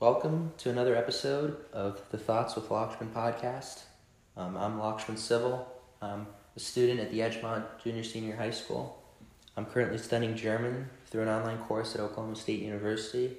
Welcome to another episode of the Thoughts with Lakshman podcast. Um, I'm Lakshman Civil. I'm a student at the Edgemont Junior Senior High School. I'm currently studying German through an online course at Oklahoma State University,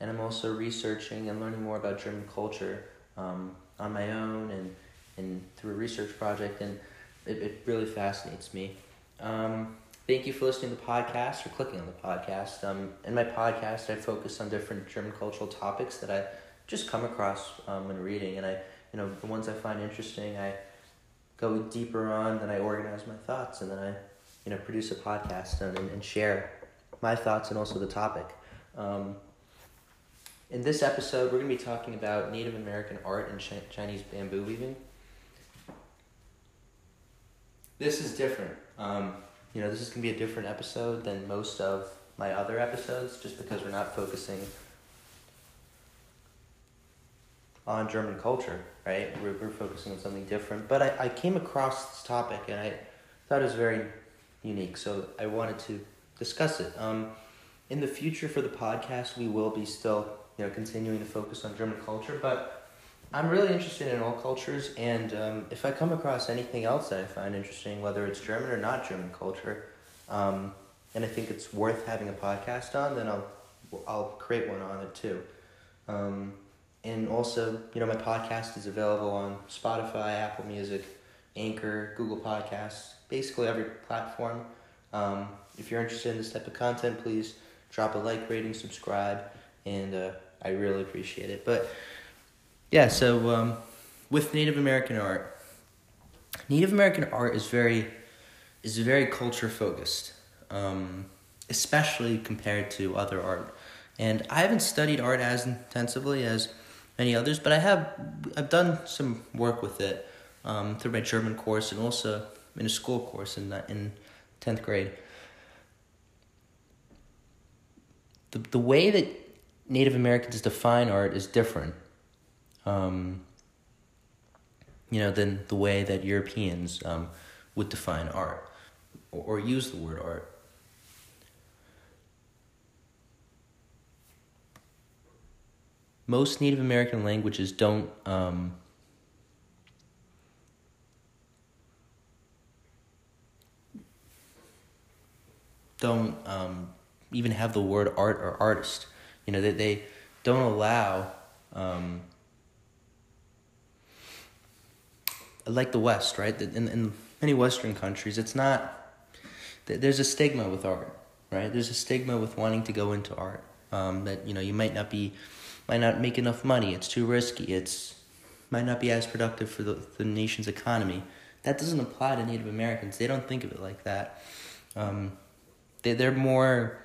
and I'm also researching and learning more about German culture um, on my own and, and through a research project, and it, it really fascinates me. Um, Thank you for listening to the podcast or clicking on the podcast. Um, in my podcast, I focus on different German cultural topics that I just come across um, when reading, and I, you know, the ones I find interesting, I go deeper on. Then I organize my thoughts, and then I, you know, produce a podcast and, and share my thoughts and also the topic. Um, in this episode, we're going to be talking about Native American art and Ch- Chinese bamboo weaving. This is different. Um, you know, this is going to be a different episode than most of my other episodes just because we're not focusing on German culture, right? We're, we're focusing on something different. But I, I came across this topic and I thought it was very unique, so I wanted to discuss it. Um, in the future for the podcast, we will be still, you know, continuing to focus on German culture, but I'm really interested in all cultures, and um, if I come across anything else that I find interesting, whether it's German or not German culture, um, and I think it's worth having a podcast on, then I'll I'll create one on it too. Um, and also, you know, my podcast is available on Spotify, Apple Music, Anchor, Google Podcasts, basically every platform. Um, if you're interested in this type of content, please drop a like, rating, subscribe, and uh, I really appreciate it. But yeah, so um, with Native American art, Native American art is very is very culture focused, um, especially compared to other art. And I haven't studied art as intensively as many others, but I have I've done some work with it um, through my German course and also in a school course in in tenth grade. The the way that Native Americans define art is different um, you know, than the way that Europeans um, would define art or, or use the word art. Most Native American languages don't um, don't um, even have the word art or artist. You know, they, they don't allow um, like the West, right? In, in many Western countries, it's not, there's a stigma with art, right? There's a stigma with wanting to go into art. Um, that, you know, you might not be, might not make enough money, it's too risky, it's, might not be as productive for the, the nation's economy. That doesn't apply to Native Americans. They don't think of it like that. Um, they, they're more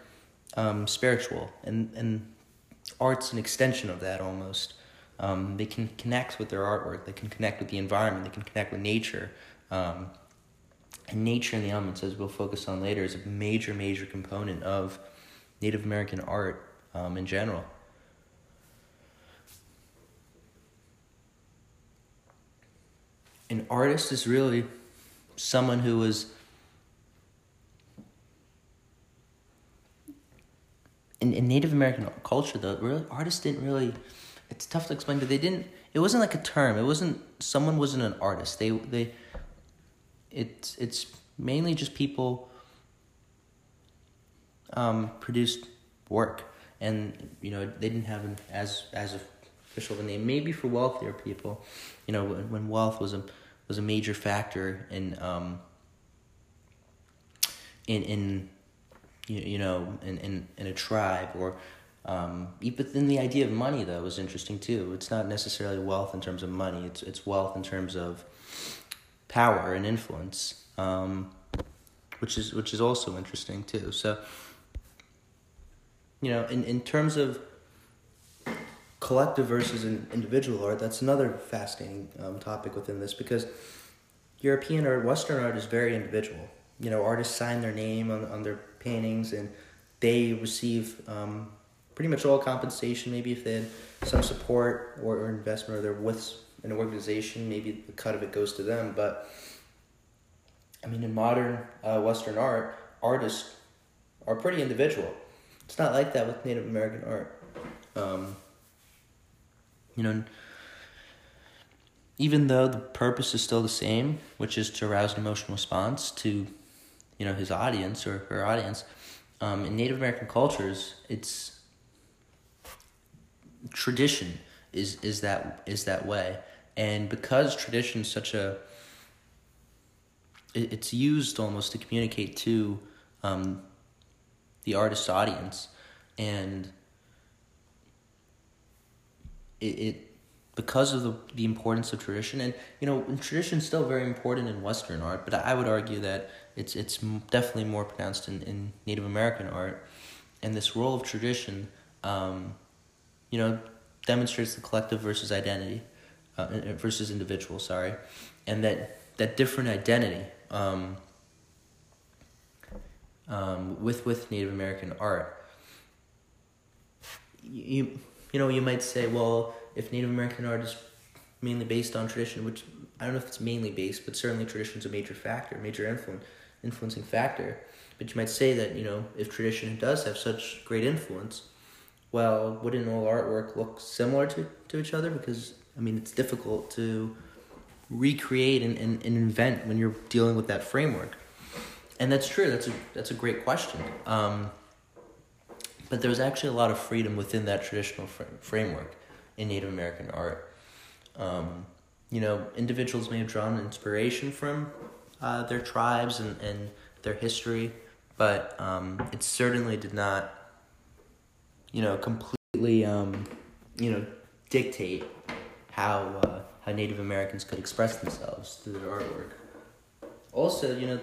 um, spiritual, and, and art's an extension of that almost. Um, they can connect with their artwork. They can connect with the environment. They can connect with nature. Um, and nature and the elements, as we'll focus on later, is a major, major component of Native American art um, in general. An artist is really someone who was in, in Native American culture, though, really artists didn't really it's tough to explain, but they didn't. It wasn't like a term. It wasn't. Someone wasn't an artist. They they. It's it's mainly just people. Um, produced work, and you know they didn't have an as as official of a name. Maybe for wealthier people, you know, when, when wealth was a was a major factor in um. In in, you, you know, in, in in a tribe or um, but then the idea of money though is interesting too. It's not necessarily wealth in terms of money. It's it's wealth in terms of power and influence, um, which is which is also interesting too. So you know, in in terms of collective versus individual art, that's another fascinating um, topic within this because European art, Western art is very individual. You know, artists sign their name on on their paintings and they receive um, pretty much all compensation. Maybe if they had some support or, or investment, or they're with an organization, maybe the cut of it goes to them. But I mean, in modern uh, Western art, artists are pretty individual. It's not like that with Native American art. Um, you know, even though the purpose is still the same, which is to arouse an emotional response to, you know, his audience or her audience, um, in Native American cultures, it's tradition is is that is that way, and because tradition is such a it, it's used almost to communicate to um, the artist's audience, and it, it because of the, the importance of tradition and you know tradition is still very important in western art but i would argue that it's it's definitely more pronounced in, in native american art. And this role of tradition um, you know demonstrates the collective versus identity uh, versus individual sorry and that that different identity um, um, with with native american art you you know you might say well if Native American art is mainly based on tradition, which I don't know if it's mainly based, but certainly tradition is a major factor, major influence, influencing factor. But you might say that you know if tradition does have such great influence, well, wouldn't all artwork look similar to, to each other? Because I mean, it's difficult to recreate and, and, and invent when you're dealing with that framework. And that's true. That's a that's a great question. Um, but there's actually a lot of freedom within that traditional fr- framework in Native American art. Um, you know, individuals may have drawn inspiration from uh, their tribes and, and their history, but um, it certainly did not, you know, completely, um, you know, dictate how uh, how Native Americans could express themselves through their artwork. Also, you know,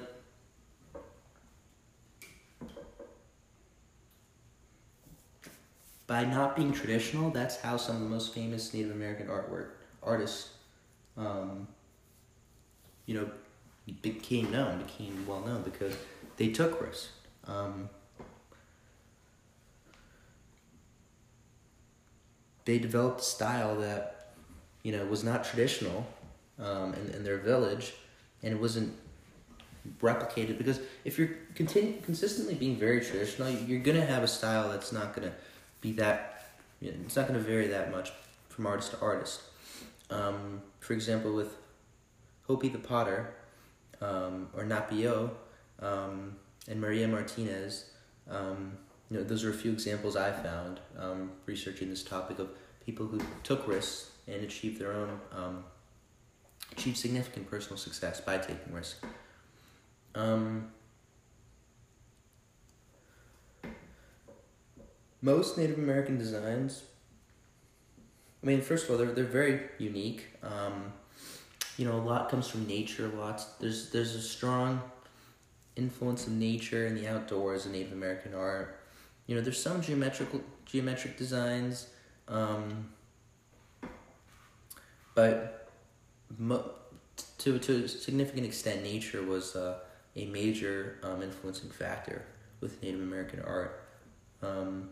by not being traditional, that's how some of the most famous Native American artwork artists, um, you know, became known, became well known because they took risks. Um, they developed a style that, you know, was not traditional um, in, in their village, and it wasn't replicated because if you're continu- consistently being very traditional, you're gonna have a style that's not gonna be that. You know, it's not going to vary that much from artist to artist. Um, for example, with Hopi the Potter, um, or Nampeyo, um, and Maria Martinez, um, you know, those are a few examples I found um, researching this topic of people who took risks and achieved their own, um, achieved significant personal success by taking risks. Um, most Native American designs. I mean, first of all, they're they're very unique. Um, you know, a lot comes from nature. Lots there's there's a strong influence of nature and the outdoors in Native American art. You know, there's some geometrical geometric designs, um, but mo- to to a significant extent, nature was uh, a major um, influencing factor with Native American art. Um,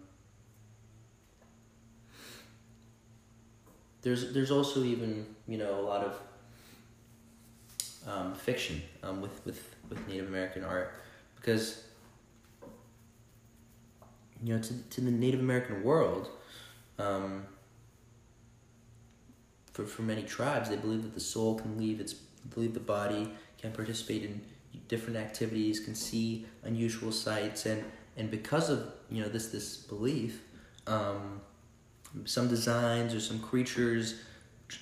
there's there's also even you know a lot of um, fiction um, with with with Native American art because you know to to the Native American world. Um, for, for many tribes, they believe that the soul can leave its believe the body can participate in different activities, can see unusual sights, and and because of you know this this belief, um, some designs or some creatures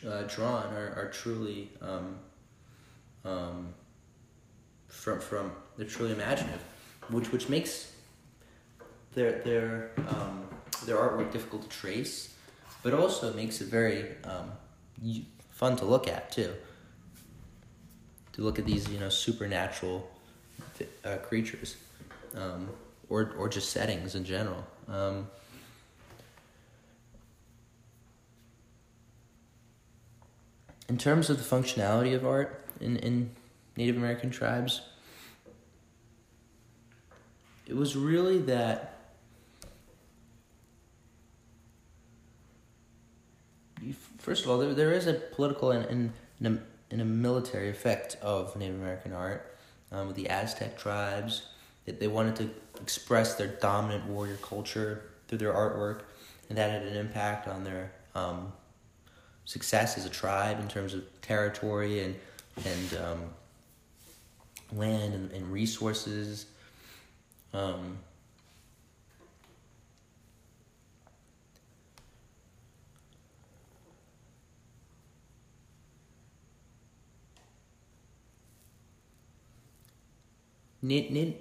uh, drawn are, are truly um, um, from from they're truly imaginative, which which makes their their um, their artwork difficult to trace, but also makes it very um, fun to look at too. To look at these you know supernatural uh, creatures, um, or or just settings in general. Um, in terms of the functionality of art in, in Native American tribes, it was really that first of all, there, there is a political and, and, and, a, and a military effect of Native American art um, with the Aztec tribes. That they wanted to express their dominant warrior culture through their artwork, and that had an impact on their um, success as a tribe in terms of territory and and um, land and, and resources. Um,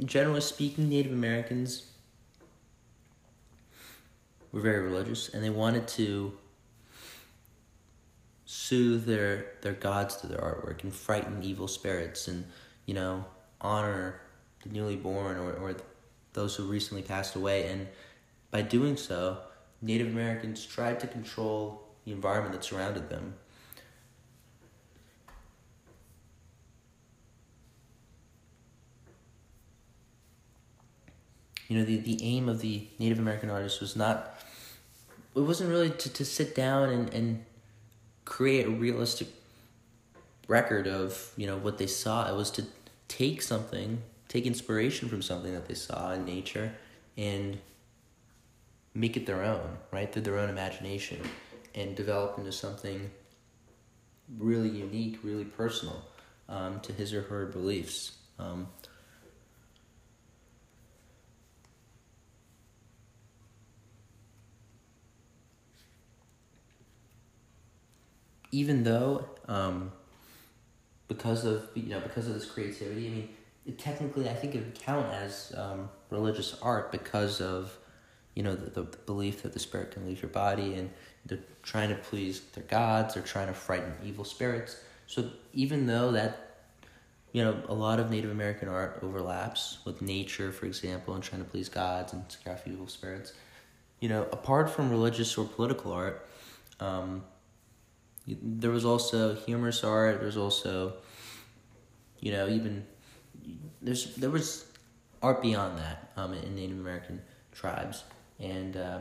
generally speaking, Native Americans were very religious and they wanted to soothe their, their gods through their artwork and frighten evil spirits and, you know, honor the newly born or, or those who recently passed away. And by doing so, Native Americans tried to control the environment that surrounded them you know the, the aim of the native american artist was not it wasn't really to, to sit down and, and create a realistic record of you know what they saw. It was to take something take inspiration from something that they saw in nature and make it their own right through their own imagination and develop into something really unique really personal um, to his or her beliefs. Um, even though um, because of you know because of this creativity, I mean, it, technically I think it would count as um, religious art because of you know the, the, belief that the spirit can leave your body and they're trying to please their gods, they're trying to frighten evil spirits. So even though that you know, a lot of Native American art overlaps with nature, for example, and trying to please gods and scare off evil spirits. You know, apart from religious or political art, um, there was also humorous art. There's also, you know, even there's there was art beyond that um, in Native American tribes, and uh,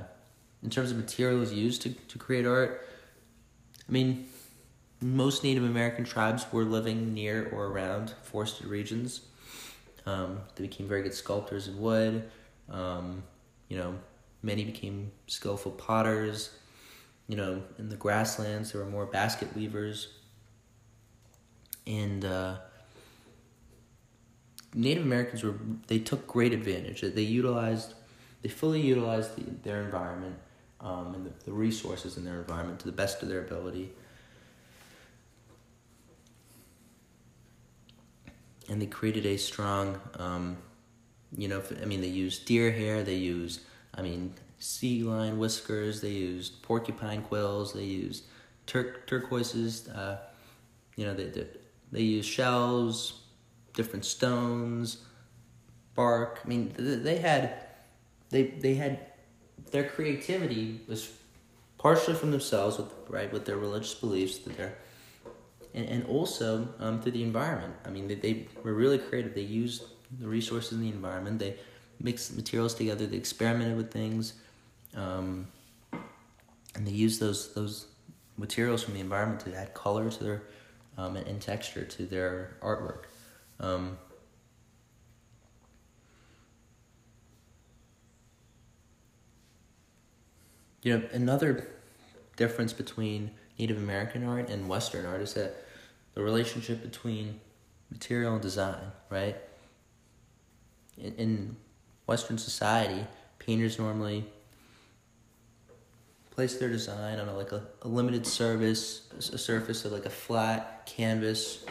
in terms of materials used to to create art, I mean, most Native American tribes were living near or around forested regions. Um, they became very good sculptors in wood. Um, you know, many became skillful potters you know, in the grasslands, there were more basket weavers. And uh, Native Americans were, they took great advantage. They utilized, they fully utilized the, their environment um, and the, the resources in their environment to the best of their ability. And they created a strong, um, you know, I mean, they used deer hair, they used, I mean, sea lion whiskers. They used porcupine quills. They used tur- turquoises. Uh, you know, they, they they used shells, different stones, bark. I mean, they had they they had their creativity was partially from themselves with right with their religious beliefs that they're and, and also um, through the environment. I mean, they, they were really creative. They used the resources in the environment. They mixed materials together. They experimented with things um, and they use those those materials from the environment to add color to their um, and, texture to their artwork. Um, you know, another difference between Native American art and Western art is that the relationship between material and design, right? In, in Western society, painters normally place their design on a, like a, a limited service, a surface of like a flat canvas,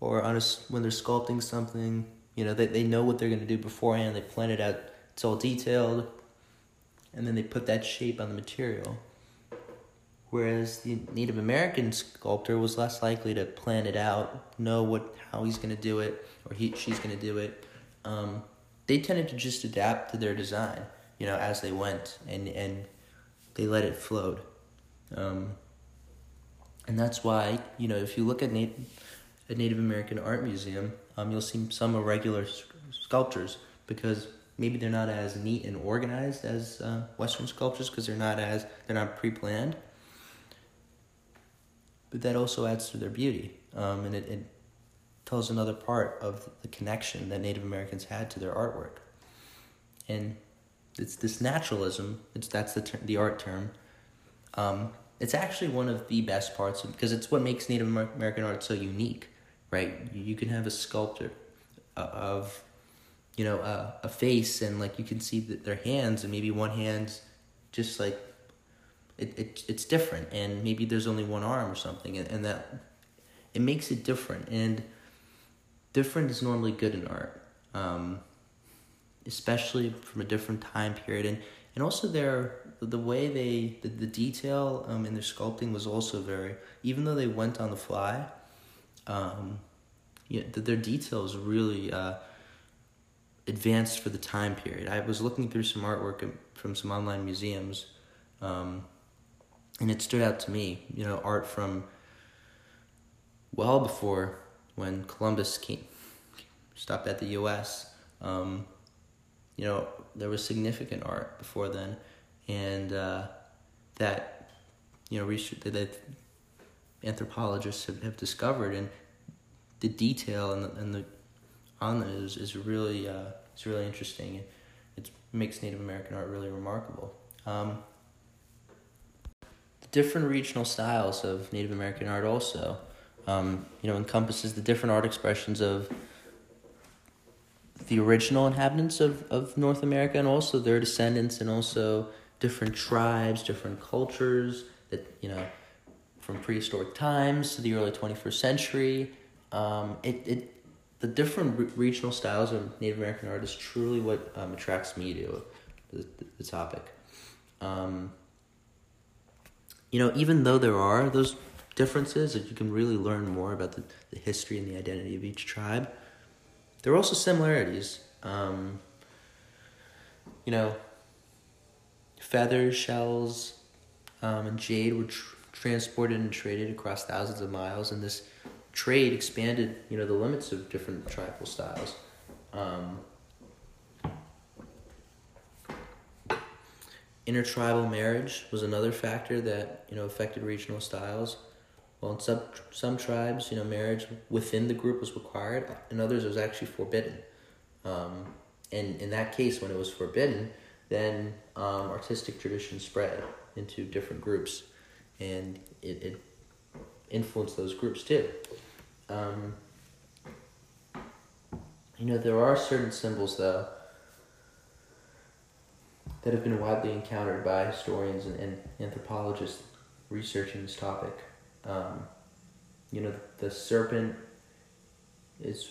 or on a, when they're sculpting something, you know, they, they know what they're going to do beforehand, they plan it out, it's all detailed, and then they put that shape on the material. Whereas the Native American sculptor was less likely to plan it out, know what how he's going to do it, or he she's going to do it. Um, they tended to just adapt to their design you know, as they went, and and they let it float. Um, and that's why you know if you look at Native, a Native American art museum, um, you'll see some irregular sculptures because maybe they're not as neat and organized as uh, Western sculptures because they're not as they're not pre-planned. But that also adds to their beauty, um, and it, it tells another part of the connection that Native Americans had to their artwork. And it's this naturalism. It's that's the ter- the art term Um, it's actually one of the best parts because it's what makes Native American art so unique, right? You can have a sculptor uh, of, you know, a, a face and like you can see that their hands and maybe one hand's just like, it, it it's different and maybe there's only one arm or something and, and that it makes it different and different is normally good in art. Um, especially from a different time period and and also their the way they the, the detail um, in their sculpting was also very even though they went on the fly um, their detail is really uh, advanced for the time period. I was looking through some artwork from some online museums, um, and it stood out to me. You know, art from well before when Columbus came, stopped at the U.S. Um, you know, there was significant art before then, and uh, that you know research that anthropologists have, have discovered, and the detail and the, and the on it is is really uh, it's really interesting. It, it makes Native American art really remarkable. Um, the different regional styles of Native American art also, um, you know, encompasses the different art expressions of the original inhabitants of, of North America and also their descendants and also different tribes, different cultures that, you know, from prehistoric times to the early 21st century. Um, it, it, the different re- regional styles of Native American art is truly what um, attracts me to the, the topic. Um, you know, even though there are those differences, that you can really learn more about the, the history and the identity of each tribe there are also similarities. Um, you know, feathers, shells, um, and jade were tr- transported and traded across thousands of miles, and this trade expanded, you know, the limits of different tribal styles. Um, intertribal marriage was another factor that you know affected regional styles. Well, in some some tribes, you know, marriage within the group was required. In others, it was actually forbidden. Um, and in that case, when it was forbidden, then um, artistic tradition spread into different groups, and it, it influenced those groups too. Um, you know, there are certain symbols though that have been widely encountered by historians and, and anthropologists researching this topic. Um, you know, the serpent is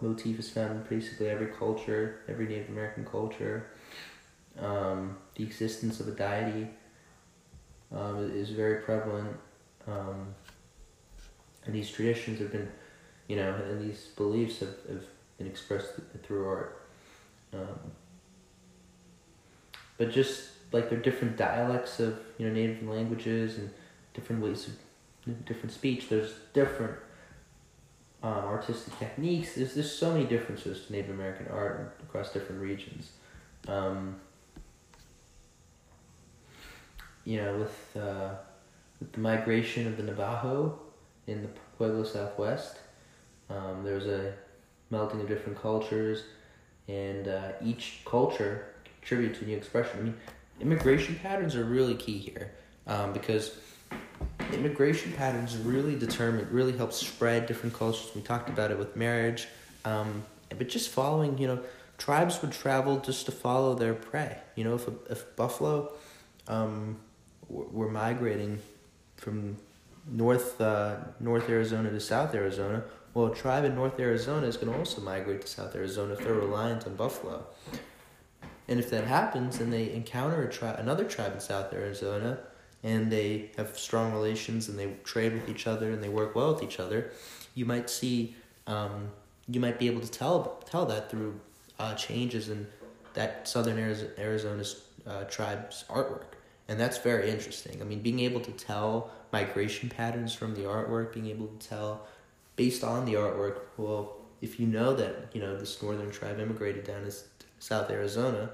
motif is found in basically every culture, every Native American culture. Um, the existence of a deity um, is very prevalent, um, and these traditions have been, you know, and these beliefs have, have been expressed through art. Um, but just like they're different dialects of you know native languages and different ways of different speech. There's different um, artistic techniques. There's there's so many differences to Native American art across different regions. Um, you know, with uh, with the migration of the Navajo in the Pueblo Southwest, um, there's a melting of different cultures, and uh, each culture contributes to a new expression. I mean, immigration patterns are really key here um, because immigration patterns really determine, really help spread different cultures. We talked about it with marriage, um, but just following, you know, tribes would travel just to follow their prey. You know, if a, if buffalo um, were migrating from north uh, North Arizona to South Arizona, well, a tribe in North Arizona is going to also migrate to South Arizona if they're reliant on buffalo. And if that happens, and they encounter a tri- another tribe in South Arizona and they have strong relations and they trade with each other and they work well with each other, you might see, um, you might be able to tell tell that through uh, changes in that Southern Arizona's uh, tribe's artwork, and that's very interesting. I mean, being able to tell migration patterns from the artwork, being able to tell based on the artwork. Well, if you know that you know this northern tribe immigrated down to South Arizona,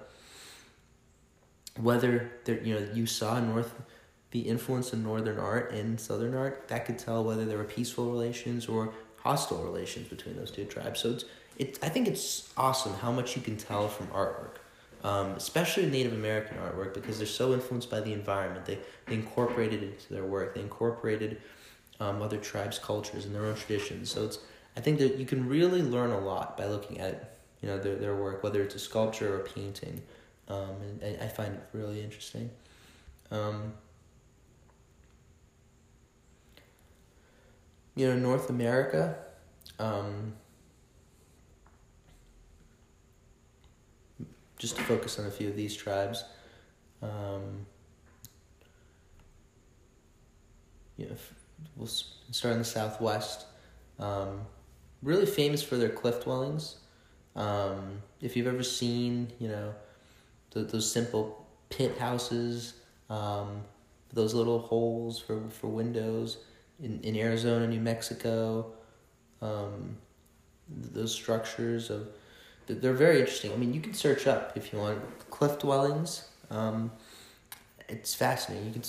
whether you know you saw North the influence of northern art and southern art, that could tell whether there were peaceful relations or hostile relations between those two tribes. So it's it I think it's awesome how much you can tell from artwork. um, especially Native American artwork because they're so influenced by the environment. They, they incorporated it into their work. They incorporated um, other tribes' cultures and their own traditions. So it's I think that you can really learn a lot by looking at you know their their work, whether it's a sculpture or a painting, um, and, and I find it really interesting. Um, you know, North America. Um, just to focus on a few of these tribes. Um, you know, we'll start in the southwest. Um, really famous for their cliff dwellings. Um, if you've ever seen, you know, those simple pit houses, um, those little holes for, for windows in, in Arizona, New Mexico, um, those structures of they're very interesting. I mean, you can search up if you want cliff dwellings. Um, it's fascinating. You can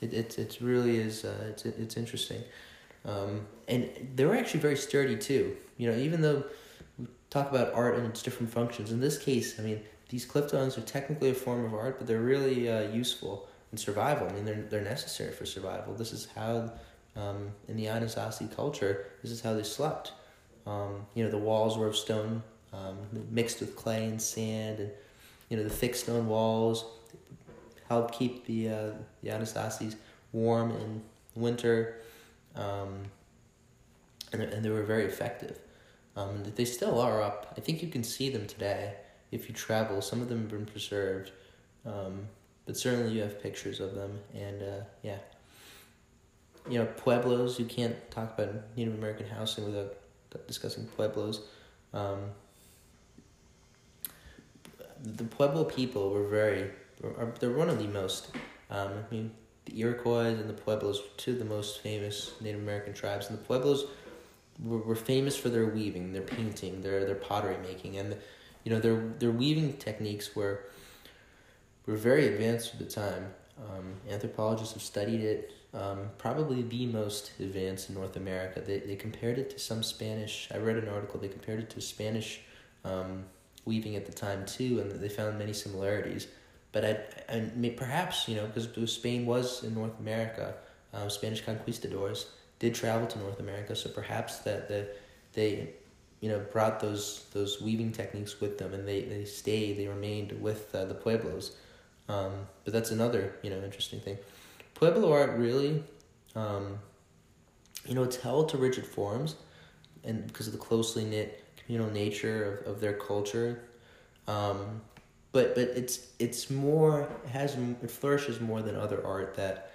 it it it really is uh, it's it's interesting, um, and they're actually very sturdy too. You know, even though we talk about art and its different functions, in this case, I mean, these cliff dwellings are technically a form of art, but they're really uh, useful in survival. I mean, they're they're necessary for survival. This is how, um, in the Anasazi culture, this is how they slept. Um, you know, the walls were of stone um, mixed with clay and sand, and you know the thick stone walls help keep the uh, the Anasazis warm in winter, um, and and they were very effective. Um, they still are up. I think you can see them today if you travel. Some of them have been preserved, um, but certainly you have pictures of them. And uh, yeah, you know pueblos. You can't talk about Native American housing without discussing pueblos. Um, the Pueblo people were very, they're one of the most, um, I mean, the Iroquois and the Pueblos, were two of the most famous Native American tribes, and the Pueblos were, were famous for their weaving, their painting, their their pottery making, and you know their their weaving techniques were were very advanced at the time. Um, anthropologists have studied it. Um, probably the most advanced in North America. They they compared it to some Spanish. I read an article. They compared it to Spanish um, weaving at the time too, and they found many similarities. But I, and perhaps you know because Spain was in North America, um, Spanish conquistadors did travel to North America, so perhaps that the they you know brought those those weaving techniques with them, and they they stayed, they remained with uh, the pueblos. Um, but that's another you know interesting thing. Pueblo art really, um, you know, it's held to rigid forms, and because of the closely knit communal nature of, of their culture. Um, but but it's it's more it has it flourishes more than other art that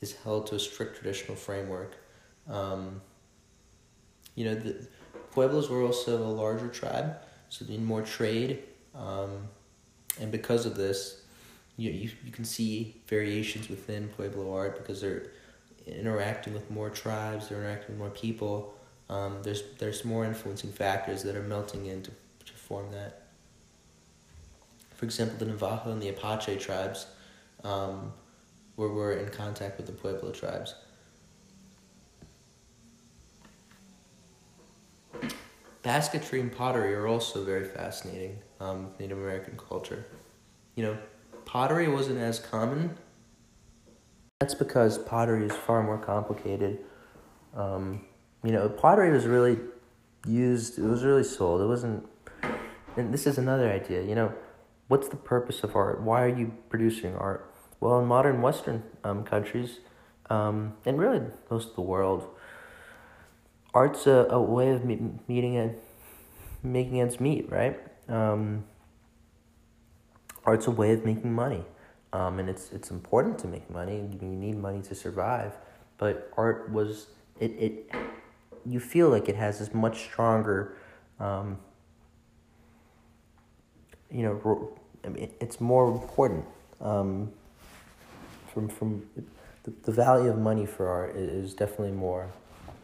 is held to a strict traditional framework. Um, you know the Pueblos were also a larger tribe, so they need more trade, um, and because of this, you, you you can see variations within Pueblo art because they're interacting with more tribes, they're interacting with more people, um, there's there's more influencing factors that are melting in to, to form that. For example, the Navajo and the Apache tribes um, were, were in contact with the Pueblo tribes. Basketry and pottery are also very fascinating um, Native American culture. You know, pottery wasn't as common. That's because pottery is far more complicated. Um, you know, pottery was really used, it was really sold. It wasn't, and this is another idea, you know, what's the purpose of art? Why are you producing art? Well, in modern Western um, countries, um, and really most of the world, art's a, a way of me- meeting and making ends meet, right? Um, art's a way of making money, um, and it's it's important to make money. You need money to survive, but art was it it you feel like it has this much stronger, um, you know, I mean, it's more important. Um, from from the, the value of money for art is definitely more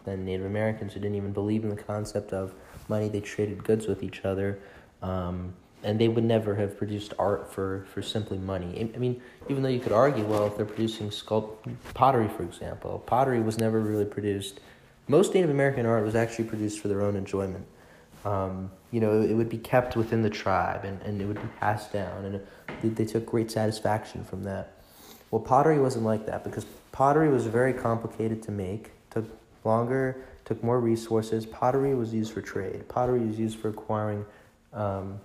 than Native Americans who didn't even believe in the concept of money. They traded goods with each other. Um, and they would never have produced art for, for simply money. I mean, even though you could argue, well, if they're producing sculpt pottery, for example, pottery was never really produced most Native American art was actually produced for their own enjoyment. um, you know, it would be kept within the tribe and, and it would be passed down. And they, they took great satisfaction from that. Well, pottery wasn't like that because pottery was very complicated to make, took longer, took more resources. Pottery was used for trade. Pottery was used for acquiring um,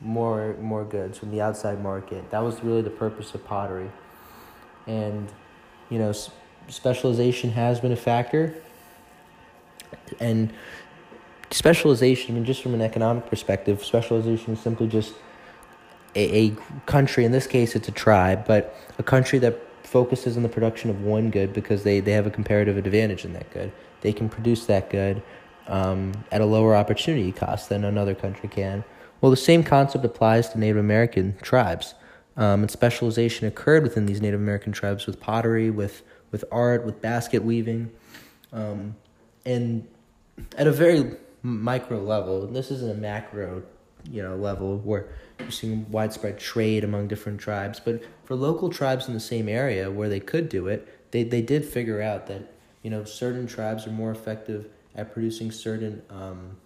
more more goods from the outside market. That was really the purpose of pottery. And you know, specialization has been a factor. And specialization, I mean, just from an economic perspective, specialization is simply just a, a country, in this case, it's a tribe, but a country that focuses on the production of one good because they, they have a comparative advantage in that good. They can produce that good um, at a lower opportunity cost than another country can. Well, the same concept applies to Native American tribes. Um, and specialization occurred within these Native American tribes with pottery, with, with art, with basket weaving. Um, and at a very micro level, this isn't a macro you know level where you're seeing widespread trade among different tribes. But for local tribes in the same area where they could do it, they, they did figure out that you know certain tribes are more effective at producing certain um,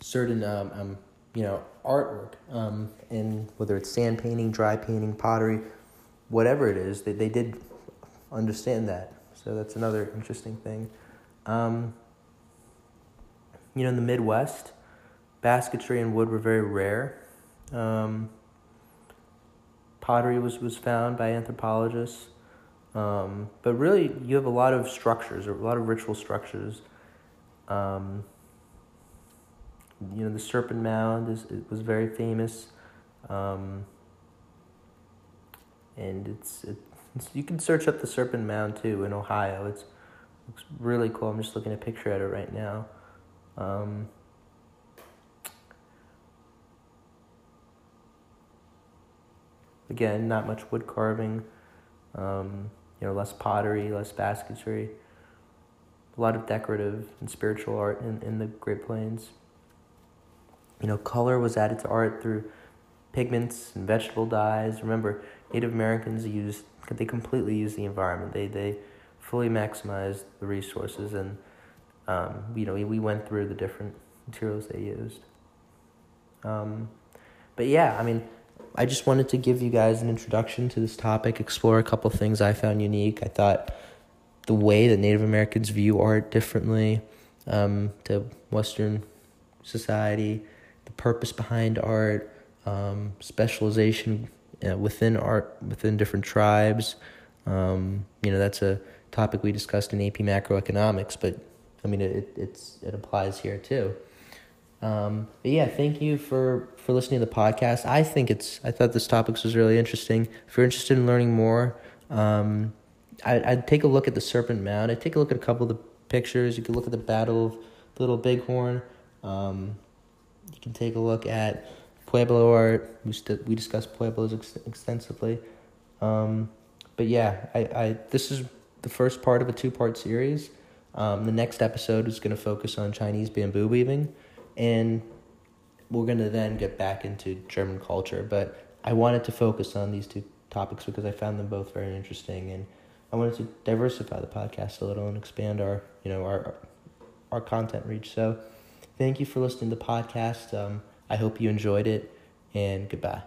certain um, um, you know artwork um, in whether it's sand painting, dry painting, pottery, whatever it is. They they did understand that. So that's another interesting thing. Um, you know, in the Midwest, basketry and wood were very rare. Um, pottery was, was found by anthropologists. Um, but really, you have a lot of structures, a lot of ritual structures. Um, you know, the Serpent Mound is it was very famous, um, and it's, it, it's you can search up the Serpent Mound too in Ohio. It's looks really cool. I'm just looking at a picture at it right now. Um, Again, not much wood carving, um, you know, less pottery, less basketry. A lot of decorative and spiritual art in, in the Great Plains. You know, color was added to art through pigments and vegetable dyes. Remember, Native Americans used they completely used the environment. They they fully maximized the resources, and um, you know we, we went through the different materials they used. Um, but yeah, I mean, I just wanted to give you guys an introduction to this topic, explore a couple things I found unique. I thought the way that Native Americans view art differently um, to Western society, the purpose behind art, um, specialization uh, within art within different tribes. Um, you know, that's a topic we discussed in AP macroeconomics, but I mean, it it's it applies here too. Um, but yeah, thank you for for listening to the podcast. I think it's I thought this topic was really interesting. If you're interested in learning more, um, I, I'd take a look at the Serpent Mound. I'd take a look at a couple of the pictures. You could look at the Battle of Little Bighorn. Um, you can take a look at Pueblo art. We st- we discussed Pueblos ex- extensively. Um, but yeah, I, I this is the first part of a two part series. Um, the next episode is going to focus on Chinese bamboo weaving and we're going to then get back into German culture. But I wanted to focus on these two topics because I found them both very interesting, and I wanted to diversify the podcast a little and expand our, you know, our our content reach. So, thank you for listening to the podcast. Um, I hope you enjoyed it, and goodbye.